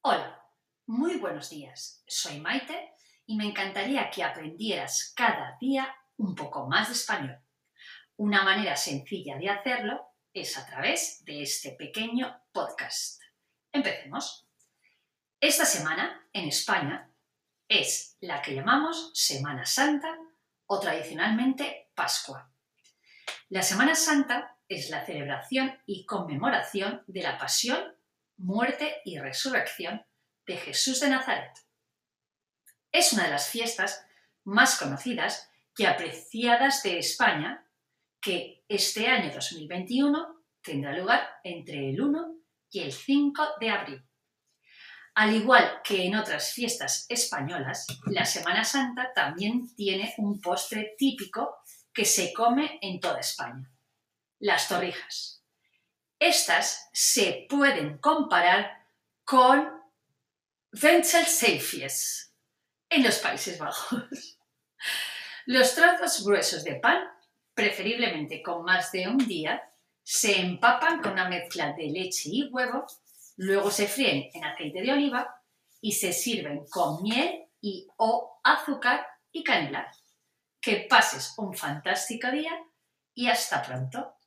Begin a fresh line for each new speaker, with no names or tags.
Hola, muy buenos días. Soy Maite y me encantaría que aprendieras cada día un poco más de español. Una manera sencilla de hacerlo es a través de este pequeño podcast. Empecemos. Esta semana en España es la que llamamos Semana Santa o tradicionalmente Pascua. La Semana Santa es la celebración y conmemoración de la pasión muerte y resurrección de Jesús de Nazaret. Es una de las fiestas más conocidas y apreciadas de España que este año 2021 tendrá lugar entre el 1 y el 5 de abril. Al igual que en otras fiestas españolas, la Semana Santa también tiene un postre típico que se come en toda España, las torrijas. Estas se pueden comparar con Wenzelselfies en los Países Bajos. Los trozos gruesos de pan, preferiblemente con más de un día, se empapan con una mezcla de leche y huevo, luego se fríen en aceite de oliva y se sirven con miel y o azúcar y canela. Que pases un fantástico día y hasta pronto.